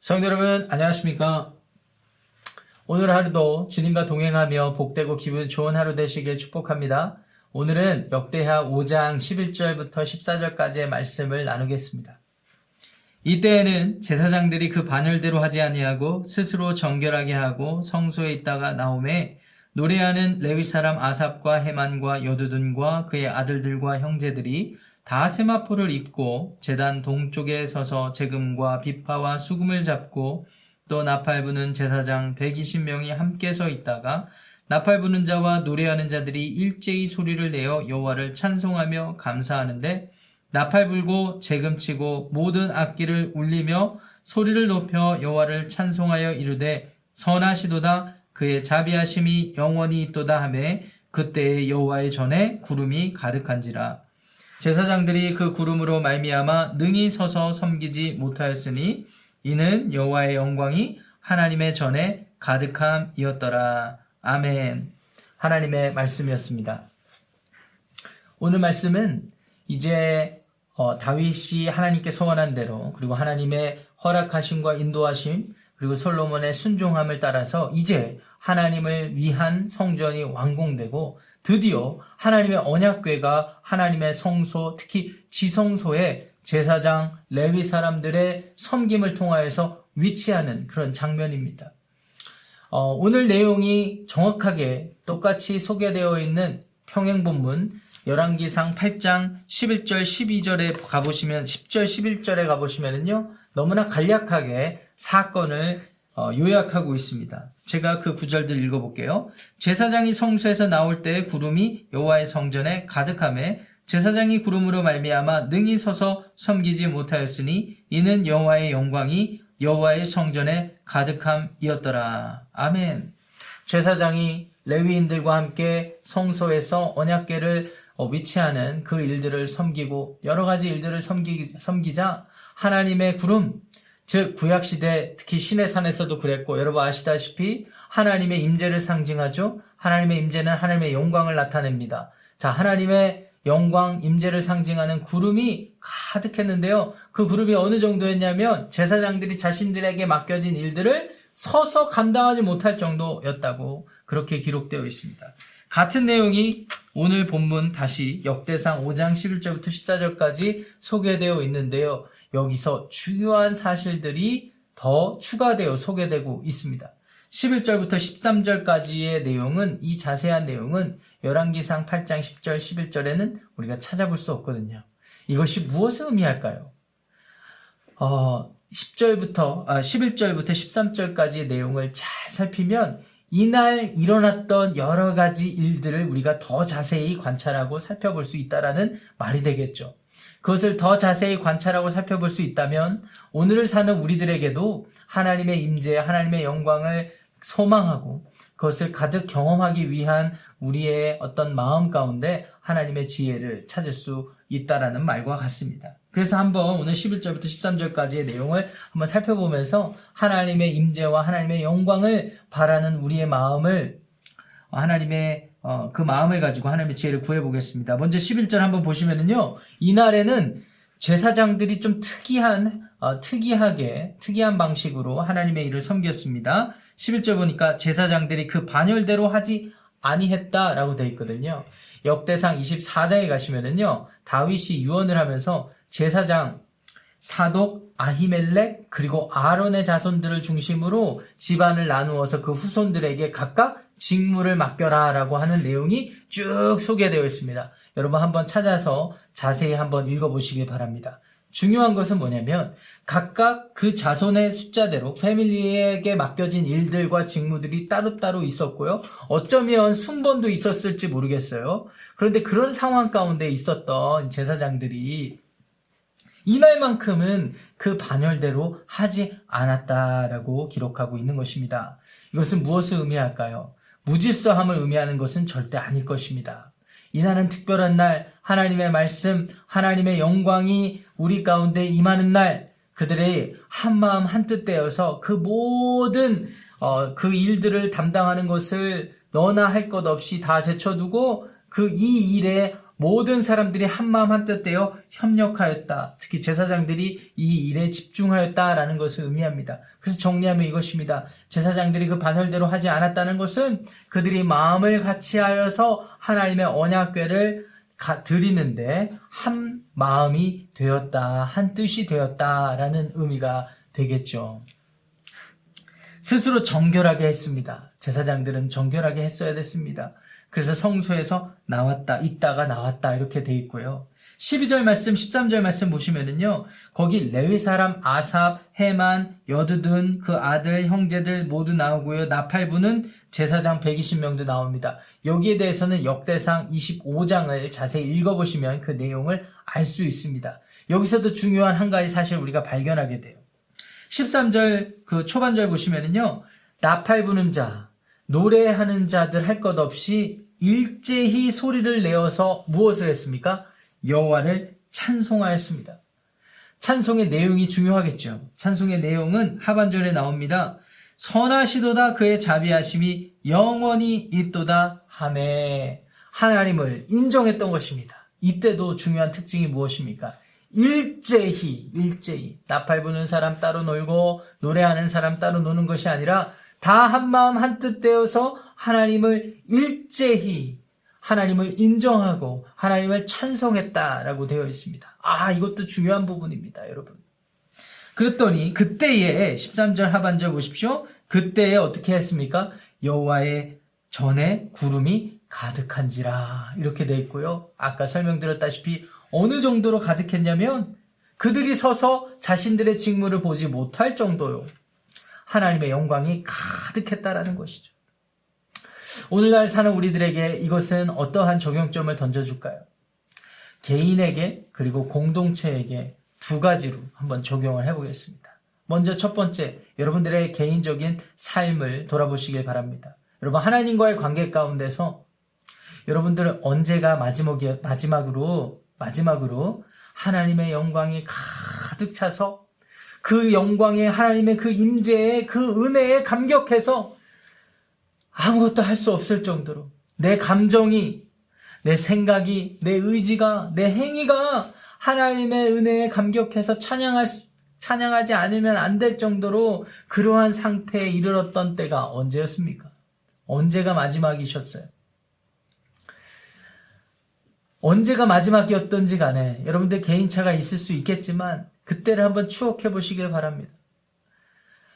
성도 여러분, 안녕하십니까? 오늘 하루도 주님과 동행하며 복되고 기분 좋은 하루 되시길 축복합니다. 오늘은 역대하 5장 11절부터 14절까지의 말씀을 나누겠습니다. 이때에는 제사장들이 그 반열대로 하지 아니하고 스스로 정결하게 하고 성소에 있다가 나오매 노래하는 레위 사람 아삽과 헤만과 여두둔과 그의 아들들과 형제들이 다 세마포를 입고 제단 동쪽에 서서 재금과 비파와 수금을 잡고 또 나팔 부는 제사장 120명이 함께 서 있다가 나팔 부는 자와 노래하는 자들이 일제히 소리를 내어 여호와를 찬송하며 감사하는데 나팔 불고 재금치고 모든 악기를 울리며 소리를 높여 여호와를 찬송하여 이르되 선하시도다. 그의 자비하심이 영원히 있도다 하매 그때에 여호와의 전에 구름이 가득한지라 제사장들이 그 구름으로 말미암아 능히 서서 섬기지 못하였으니 이는 여호와의 영광이 하나님의 전에 가득함이었더라. 아멘. 하나님의 말씀이었습니다. 오늘 말씀은 이제 어, 다윗이 하나님께 소원한 대로 그리고 하나님의 허락하심과 인도하심 그리고 솔로몬의 순종함을 따라서 이제 하나님을 위한 성전이 완공되고 드디어 하나님의 언약궤가 하나님의 성소 특히 지성소에 제사장 레위 사람들의 섬김을 통하여서 위치하는 그런 장면입니다. 어, 오늘 내용이 정확하게 똑같이 소개되어 있는 평행 본문 열왕기상 8장 11절 12절에 가보시면 10절 11절에 가보시면은요 너무나 간략하게 사건을 어, 요약하고 있습니다. 제가 그 구절들 읽어볼게요. 제사장이 성소에서 나올 때 구름이 여호와의 성전에 가득함에 제사장이 구름으로 말미암아 능히 서서 섬기지 못하였으니 이는 여호와의 영광이 여호와의 성전에 가득함이었더라. 아멘. 제사장이 레위인들과 함께 성소에서 언약궤를 어, 위치하는 그 일들을 섬기고 여러 가지 일들을 섬기, 섬기자 하나님의 구름 즉 구약 시대 특히 신의 산에서도 그랬고 여러분 아시다시피 하나님의 임재를 상징하죠. 하나님의 임재는 하나님의 영광을 나타냅니다. 자, 하나님의 영광 임재를 상징하는 구름이 가득했는데요. 그 구름이 어느 정도였냐면 제사장들이 자신들에게 맡겨진 일들을 서서 감당하지 못할 정도였다고 그렇게 기록되어 있습니다. 같은 내용이 오늘 본문 다시 역대상 5장 11절부터 14절까지 소개되어 있는데요. 여기서 중요한 사실들이 더 추가되어 소개되고 있습니다. 11절부터 13절까지의 내용은 이 자세한 내용은 열왕기상 8장 10절 11절에는 우리가 찾아볼 수 없거든요. 이것이 무엇을 의미할까요? 어, 10절부터 아, 11절부터 13절까지의 내용을 잘 살피면 이날 일어났던 여러 가지 일들을 우리가 더 자세히 관찰하고 살펴볼 수 있다라는 말이 되겠죠. 그것을 더 자세히 관찰하고 살펴볼 수 있다면 오늘을 사는 우리들에게도 하나님의 임재, 하나님의 영광을 소망하고 그것을 가득 경험하기 위한 우리의 어떤 마음 가운데 하나님의 지혜를 찾을 수 있다라는 말과 같습니다. 그래서 한번 오늘 11절부터 13절까지의 내용을 한번 살펴보면서 하나님의 임재와 하나님의 영광을 바라는 우리의 마음을 하나님의 어, 그 마음을 가지고 하나님의 지혜를 구해보겠습니다. 먼저 11절 한번 보시면은요, 이날에는 제사장들이 좀 특이한, 어, 특이하게, 특이한 방식으로 하나님의 일을 섬겼습니다. 11절 보니까 제사장들이 그 반열대로 하지 아니했다라고 되어 있거든요. 역대상 24장에 가시면은요, 다윗이 유언을 하면서 제사장 사독, 아히멜렉, 그리고 아론의 자손들을 중심으로 집안을 나누어서 그 후손들에게 각각 직무를 맡겨라 라고 하는 내용이 쭉 소개되어 있습니다. 여러분 한번 찾아서 자세히 한번 읽어보시기 바랍니다. 중요한 것은 뭐냐면 각각 그 자손의 숫자대로 패밀리에게 맡겨진 일들과 직무들이 따로따로 있었고요. 어쩌면 순번도 있었을지 모르겠어요. 그런데 그런 상황 가운데 있었던 제사장들이 이날만큼은 그 반열대로 하지 않았다라고 기록하고 있는 것입니다. 이것은 무엇을 의미할까요? 무질서함을 의미하는 것은 절대 아닐 것입니다. 이날은 특별한 날, 하나님의 말씀, 하나님의 영광이 우리 가운데 임하는 날, 그들의 한마음 한뜻 되어서 그 모든 어, 그 일들을 담당하는 것을 너나 할 것 없이 다 제쳐두고 그 이 일에 모든 사람들이 한마음 한뜻 되어 협력하였다. 특히 제사장들이 이 일에 집중하였다라는 것을 의미합니다. 그래서 정리하면 이것입니다. 제사장들이 그 반열대로 하지 않았다는 것은 그들이 마음을 같이하여서 하나님의 언약궤를 드리는데 한 마음이 되었다, 한 뜻이 되었다라는 의미가 되겠죠. 스스로 정결하게 했습니다. 제사장들은 정결하게 했어야 됐습니다. 그래서 성소에서 나왔다, 있다가 나왔다 이렇게 돼 있고요. 12절 말씀, 13절 말씀 보시면은요. 거기 레위 사람 아삽, 해만, 여드둔 그 아들, 형제들 모두 나오고요. 나팔부는 제사장 120명도 나옵니다. 여기에 대해서는 역대상 25장을 자세히 읽어 보시면 그 내용을 알 수 있습니다. 여기서도 중요한 한 가지 사실 우리가 발견하게 돼요. 13절 그 초반절 보시면은요. 나팔 부는 자, 노래하는 자들 할 것 없이 일제히 소리를 내어서 무엇을 했습니까? 여호와를 찬송하였습니다. 찬송의 내용이 중요하겠죠. 찬송의 내용은 하반절에 나옵니다. 선하시도다 그의 자비하심이 영원히 있도다 하매 하나님을 인정했던 것입니다. 이때도 중요한 특징이 무엇입니까? 일제히 일제히 나팔 부는 사람 따로 놀고 노래하는 사람 따로 노는 것이 아니라 다 한마음 한뜻 되어서 하나님을 일제히 하나님을 인정하고 하나님을 찬송했다라고 되어 있습니다. 아, 이것도 중요한 부분입니다, 여러분. 그랬더니 그때에 13절 하반절 보십시오. 그때에 어떻게 했습니까? 여호와의 전에 구름이 가득한지라 이렇게 돼 있고요. 아까 설명드렸다시피 어느 정도로 가득했냐면 그들이 서서 자신들의 직무를 보지 못할 정도요. 하나님의 영광이 가득했다라는 것이죠. 오늘날 사는 우리들에게 이것은 어떠한 적용점을 던져줄까요? 개인에게 그리고 공동체에게 두 가지로 한번 적용을 해보겠습니다. 먼저 첫 번째, 여러분들의 개인적인 삶을 돌아보시길 바랍니다. 여러분, 하나님과의 관계 가운데서 여러분들은 언제가 마지막이, 마지막으로, 마지막으로 하나님의 영광이 가득 차서 그 영광에 하나님의 그 임재에 그 은혜에 감격해서 아무것도 할 수 없을 정도로 내 감정이 내 생각이 내 의지가 내 행위가 하나님의 은혜에 감격해서 찬양할 수, 찬양하지 않으면 안 될 정도로 그러한 상태에 이르렀던 때가 언제였습니까? 언제가 마지막이셨어요? 언제가 마지막이었던지 간에 여러분들 개인차가 있을 수 있겠지만 그때를 한번 추억해 보시길 바랍니다.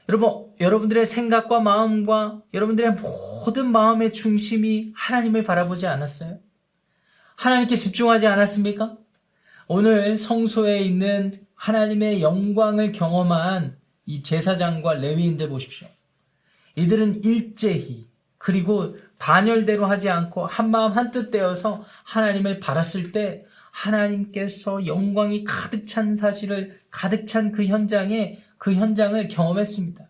여러분, 여러분들의 생각과 마음과 여러분들의 모든 마음의 중심이 하나님을 바라보지 않았어요? 하나님께 집중하지 않았습니까? 오늘 성소에 있는 하나님의 영광을 경험한 이 제사장과 레위인들 보십시오. 이들은 일제히 그리고 반열대로 하지 않고 한마음 한뜻 되어서 하나님을 바랐을 때 하나님께서 영광이 가득 찬 사실을 가득 찬 그 현장에 그 현장을 경험했습니다.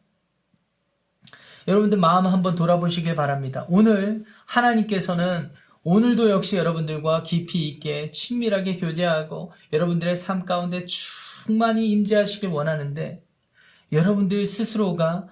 여러분들 마음 한번 돌아보시길 바랍니다. 오늘 하나님께서는 오늘도 역시 여러분들과 깊이 있게 친밀하게 교제하고 여러분들의 삶 가운데 충만히 임재하시길 원하는데 여러분들 스스로가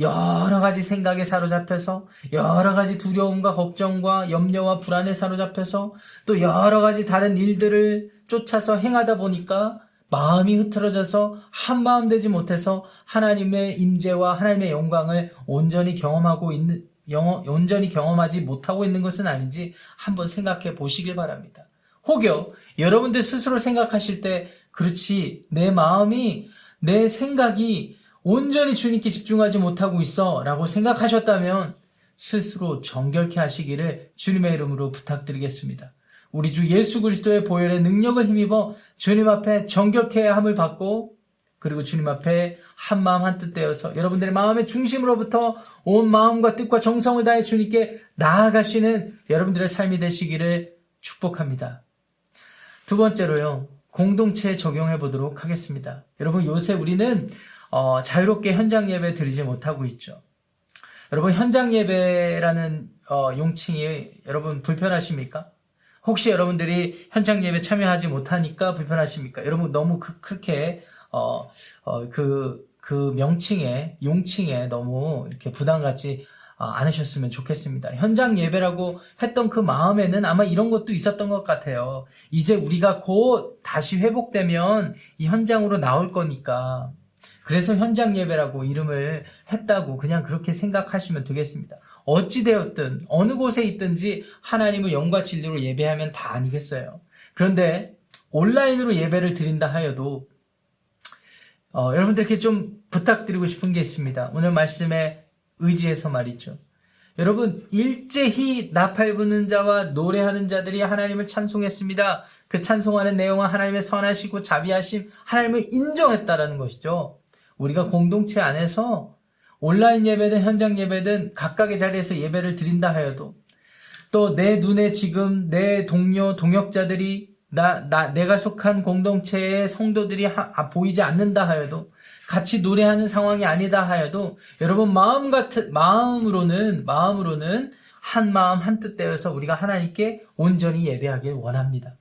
여러 가지 생각에 사로잡혀서 여러 가지 두려움과 걱정과 염려와 불안에 사로잡혀서 또 여러 가지 다른 일들을 쫓아서 행하다 보니까 마음이 흐트러져서 한 마음 되지 못해서 하나님의 임재와 하나님의 영광을 온전히 경험하고 있는 영어, 온전히 경험하지 못하고 있는 것은 아닌지 한번 생각해 보시길 바랍니다. 혹여 여러분들 스스로 생각하실 때 그렇지 내 마음이 내 생각이 온전히 주님께 집중하지 못하고 있어 라고 생각하셨다면 스스로 정결케 하시기를 주님의 이름으로 부탁드리겠습니다. 우리 주 예수 그리스도의 보혈의 능력을 힘입어 주님 앞에 정결케 함을 받고 그리고 주님 앞에 한 마음 한 뜻 되어서 여러분들의 마음의 중심으로부터 온 마음과 뜻과 정성을 다해 주님께 나아가시는 여러분들의 삶이 되시기를 축복합니다. 두 번째로요. 공동체에 적용해 보도록 하겠습니다. 여러분 요새 우리는 어, 자유롭게 현장 예배 드리지 못하고 있죠. 여러분 현장 예배라는 어, 용칭이 여러분 불편하십니까? 혹시 여러분들이 현장 예배 참여하지 못하니까 불편하십니까? 여러분 너무 그, 그렇게 어, 어, 그, 그 명칭에 용칭에 너무 이렇게 부담 갖지 아, 않으셨으면 좋겠습니다. 현장 예배라고 했던 그 마음에는 아마 이런 것도 있었던 것 같아요. 이제 우리가 곧 다시 회복되면 이 현장으로 나올 거니까. 그래서 현장 예배라고 이름을 했다고 그냥 그렇게 생각하시면 되겠습니다. 어찌되었든 어느 곳에 있든지 하나님을 영과 진리로 예배하면 다 아니겠어요. 그런데 온라인으로 예배를 드린다 하여도 어, 여러분들께 좀 부탁드리고 싶은 게 있습니다. 오늘 말씀에 의지해서 말이죠. 여러분 일제히 나팔 부는 자와 노래하는 자들이 하나님을 찬송했습니다. 그 찬송하는 내용은 하나님의 선하시고 자비하심 하나님을 인정했다라는 것이죠. 우리가 공동체 안에서 온라인 예배든 현장 예배든 각각의 자리에서 예배를 드린다 하여도 또 내 눈에 지금 내 동료 동역자들이 나, 나 내가 속한 공동체의 성도들이 하, 아, 보이지 않는다 하여도 같이 노래하는 상황이 아니다 하여도 여러분 마음 같은 마음으로는 마음으로는 한 마음 한 뜻 되어서 우리가 하나님께 온전히 예배하길 원합니다.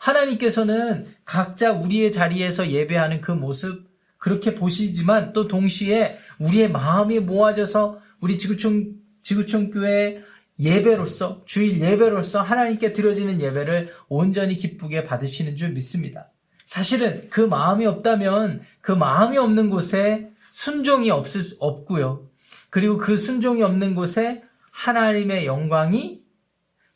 하나님께서는 각자 우리의 자리에서 예배하는 그 모습 그렇게 보시지만 또 동시에 우리의 마음이 모아져서 우리 지구촌 지구촌 교회 예배로서 주일 예배로서 하나님께 드려지는 예배를 온전히 기쁘게 받으시는 줄 믿습니다. 사실은 그 마음이 없다면 그 마음이 없는 곳에 순종이 없을 수 없고요. 그리고 그 순종이 없는 곳에 하나님의 영광이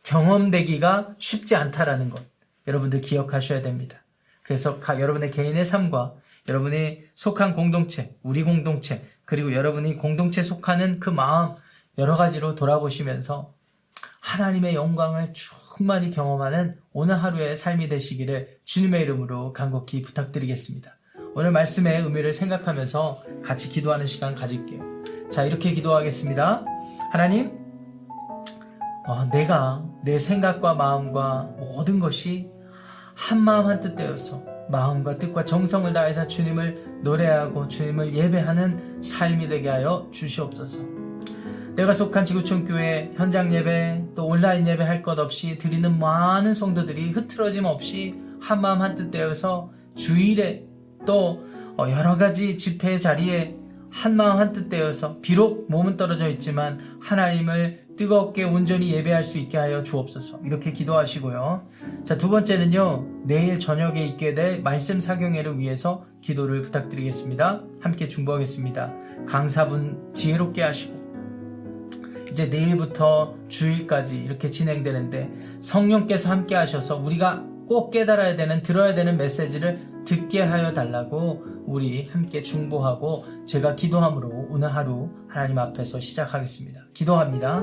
경험되기가 쉽지 않다라는 것 여러분들 기억하셔야 됩니다. 그래서 여러분의 개인의 삶과 여러분이 속한 공동체, 우리 공동체, 그리고 여러분이 공동체 속하는 그 마음 여러 가지로 돌아보시면서 하나님의 영광을 충만히 경험하는 오늘 하루의 삶이 되시기를 주님의 이름으로 간곡히 부탁드리겠습니다. 오늘 말씀의 의미를 생각하면서 같이 기도하는 시간 가질게요. 자, 이렇게 기도하겠습니다. 하나님, 어, 내가 내 생각과 마음과 모든 것이 한 마음 한뜻 되어서 마음과 뜻과 정성을 다해서 주님을 노래하고 주님을 예배하는 삶이 되게 하여 주시옵소서. 내가 속한 지구촌 교회 현장 예배 또 온라인 예배 할 것 없이 드리는 많은 성도들이 흐트러짐 없이 한 마음 한뜻 되어서 주일에 또 어, 여러 가지 집회 자리에 한 마음 한뜻 되어서 비록 몸은 떨어져 있지만 하나님을 뜨겁게 온전히 예배할 수 있게 하여 주옵소서. 이렇게 기도하시고요. 자, 두 번째는요. 내일 저녁에 있게 될 말씀 사경회를 위해서 기도를 부탁드리겠습니다. 함께 중보하겠습니다. 강사분 지혜롭게 하시고 이제 내일부터 주일까지 이렇게 진행되는데 성령께서 함께 하셔서 우리가 꼭 깨달아야 되는 들어야 되는 메시지를 듣게 하여 달라고 우리 함께 중보하고 제가 기도함으로 오늘 하루 하나님 앞에서 시작하겠습니다. 기도합니다.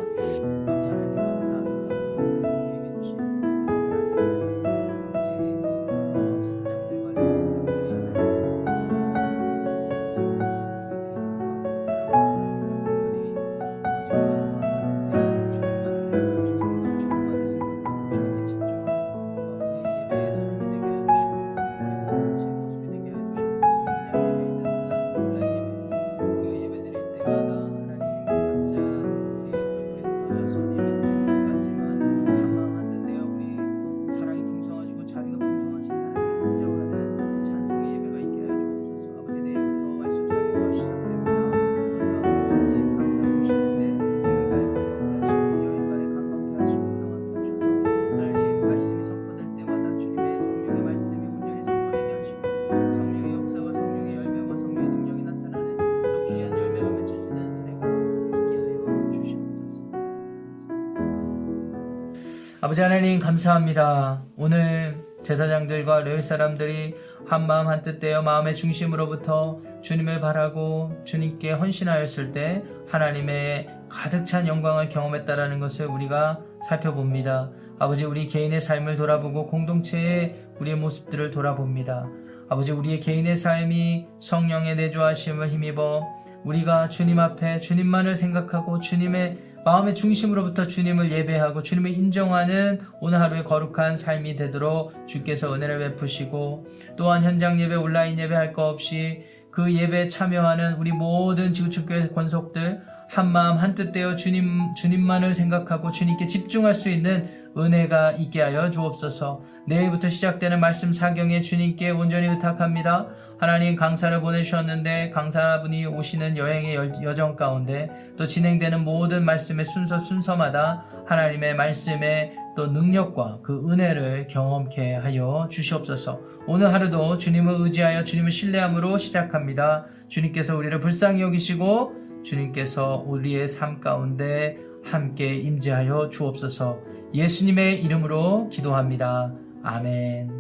아버지 하나님 감사합니다. 오늘 제사장들과 레위 사람들이 한 마음 한뜻 되어 마음의 중심으로부터 주님을 바라고 주님께 헌신하였을 때 하나님의 가득 찬 영광을 경험했다라는 것을 우리가 살펴봅니다. 아버지 우리 개인의 삶을 돌아보고 공동체의 우리의 모습들을 돌아봅니다. 아버지 우리의 개인의 삶이 성령의 내조하심을 힘입어 우리가 주님 앞에 주님만을 생각하고 주님의 마음의 중심으로부터 주님을 예배하고 주님을 인정하는 오늘 하루의 거룩한 삶이 되도록 주께서 은혜를 베푸시고 또한 현장 예배, 온라인 예배 할거 없이 그 예배에 참여하는 우리 모든 지구축교회 권속들 한 마음 한뜻 되어 주님 주님만을 생각하고 주님께 집중할 수 있는 은혜가 있게 하여 주옵소서. 내일부터 시작되는 말씀 사경에 주님께 온전히 의탁합니다. 하나님 강사를 보내주셨는데 강사분이 오시는 여행의 여- 여정 가운데 또 진행되는 모든 말씀의 순서 순서마다 하나님의 말씀의 또 능력과 그 은혜를 경험케 하여 주시옵소서. 오늘 하루도 주님을 의지하여 주님을 신뢰함으로 시작합니다. 주님께서 우리를 불쌍히 여기시고 주님께서 우리의 삶 가운데 함께 임재하여 주옵소서. 예수님의 이름으로 기도합니다. 아멘.